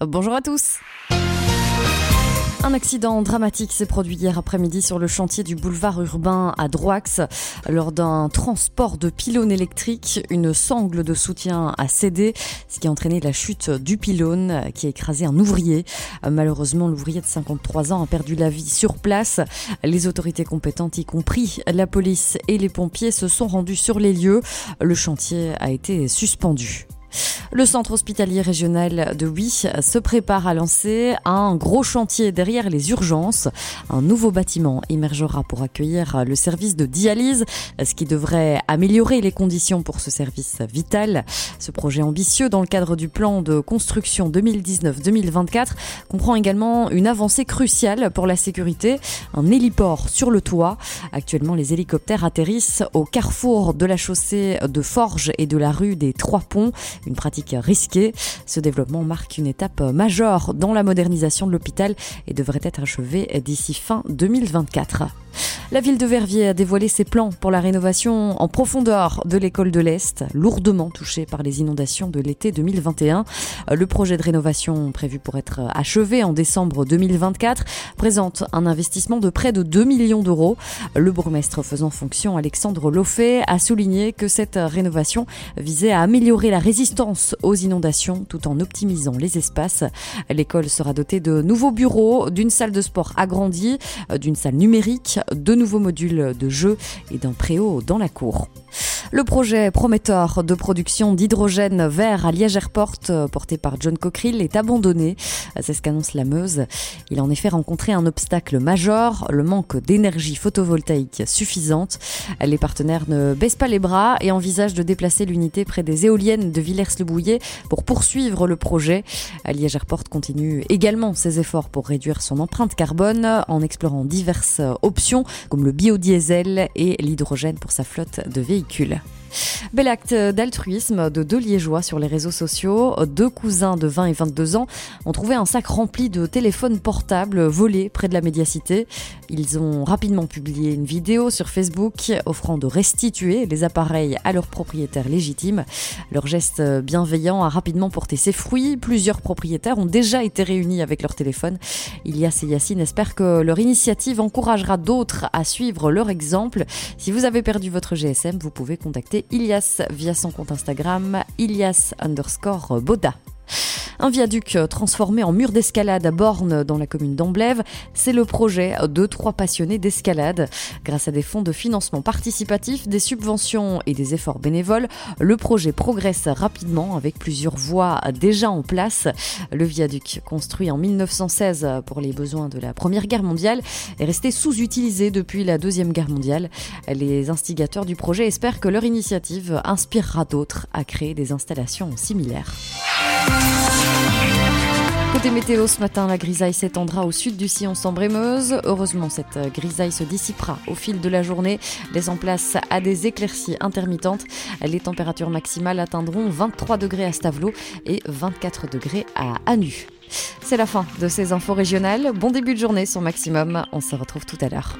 Bonjour à tous. Un accident dramatique s'est produit hier après-midi sur le chantier du boulevard urbain à Droix. Lors d'un transport de pylônes électriques, une sangle de soutien a cédé, ce qui a entraîné la chute du pylône qui a écrasé un ouvrier. Malheureusement, l'ouvrier de 53 ans a perdu la vie sur place. Les autorités compétentes, y compris la police et les pompiers, se sont rendus sur les lieux. Le chantier a été suspendu. Le centre hospitalier régional de Huy se prépare à lancer un gros chantier derrière les urgences. Un nouveau bâtiment émergera pour accueillir le service de dialyse, ce qui devrait améliorer les conditions pour ce service vital. Ce projet ambitieux dans le cadre du plan de construction 2019-2024 comprend également une avancée cruciale pour la sécurité, un héliport sur le toit. Actuellement, les hélicoptères atterrissent au carrefour de la chaussée de Forges et de la rue des Trois Ponts une pratique risquée. Ce développement marque une étape majeure dans la modernisation de l'hôpital et devrait être achevé d'ici fin 2024. La ville de Verviers a dévoilé ses plans pour la rénovation en profondeur de l'école de l'Est, lourdement touchée par les inondations de l'été 2021. Le projet de rénovation prévu pour être achevé en décembre 2024 présente un investissement de près de 2 millions d'euros. Le bourgmestre faisant fonction, Alexandre Loffet, a souligné que cette rénovation visait à améliorer la résistance aux inondations tout en optimisant les espaces. L'école sera dotée de nouveaux bureaux, d'une salle de sport agrandie, d'une salle numérique, de nouveaux modules de jeu et d'un préau dans la cour. Le projet prometteur de production d'hydrogène vert à Liège Airport, porté par John Cockerill, est abandonné. C'est ce qu'annonce la Meuse. Il a en effet rencontré un obstacle majeur, le manque d'énergie photovoltaïque suffisante. Les partenaires ne baissent pas les bras et envisagent de déplacer l'unité près des éoliennes de Villers-le-Bouillet pour poursuivre le projet. Liège Airport continue également ses efforts pour réduire son empreinte carbone en explorant diverses options comme le biodiesel et l'hydrogène pour sa flotte de véhicules. det. Bel acte d'altruisme de deux Liégeois sur les réseaux sociaux. Deux cousins de 20 et 22 ans ont trouvé un sac rempli de téléphones portables volés près de la médiacité. Ils ont rapidement publié une vidéo sur Facebook offrant de restituer les appareils à leurs propriétaires légitimes. Leur geste bienveillant a rapidement porté ses fruits. Plusieurs propriétaires ont déjà été réunis avec leur téléphone. Ilias et Yacine espèrent que leur initiative encouragera d'autres à suivre leur exemple. Si vous avez perdu votre GSM, vous pouvez Ilias via son compte Instagram Ilias underscore Boda. Un viaduc transformé en mur d'escalade à Borne dans la commune d'Amblève, c'est le projet de trois passionnés d'escalade. Grâce à des fonds de financement participatif, des subventions et des efforts bénévoles, le projet progresse rapidement avec plusieurs voies déjà en place. Le viaduc, construit en 1916 pour les besoins de la Première Guerre mondiale, est resté sous-utilisé depuis la Deuxième Guerre mondiale. Les instigateurs du projet espèrent que leur initiative inspirera d'autres à créer des installations similaires. Côté météo, ce matin, la grisaille s'étendra au sud du sillon Sambre-et-Meuse. Heureusement, cette grisaille se dissipera au fil de la journée, laissant place à des éclaircies intermittentes. Les températures maximales atteindront 23 degrés à Stavelot et 24 degrés à Anu. C'est la fin de ces infos régionales. Bon début de journée sur Maximum. On se retrouve tout à l'heure.